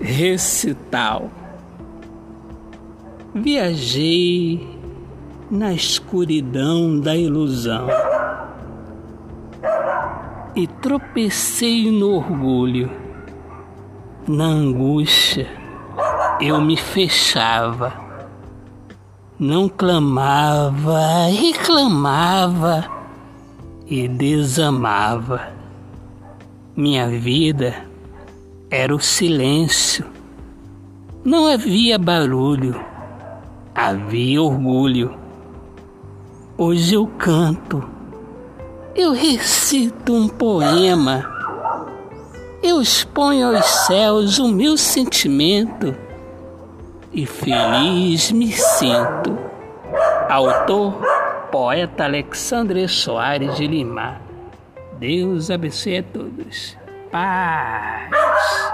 Recital. Viajei na escuridão da ilusão e tropecei no orgulho, na angústia eu me fechava, não clamava, reclamava e desamava. Minha vida era o silêncio. Não havia barulho, havia orgulho. Hoje eu canto, eu recito um poema, eu exponho aos céus o meu sentimento e feliz me sinto. Autor, poeta Alexandre Soares de Lima. Deus abençoe a todos. Paz.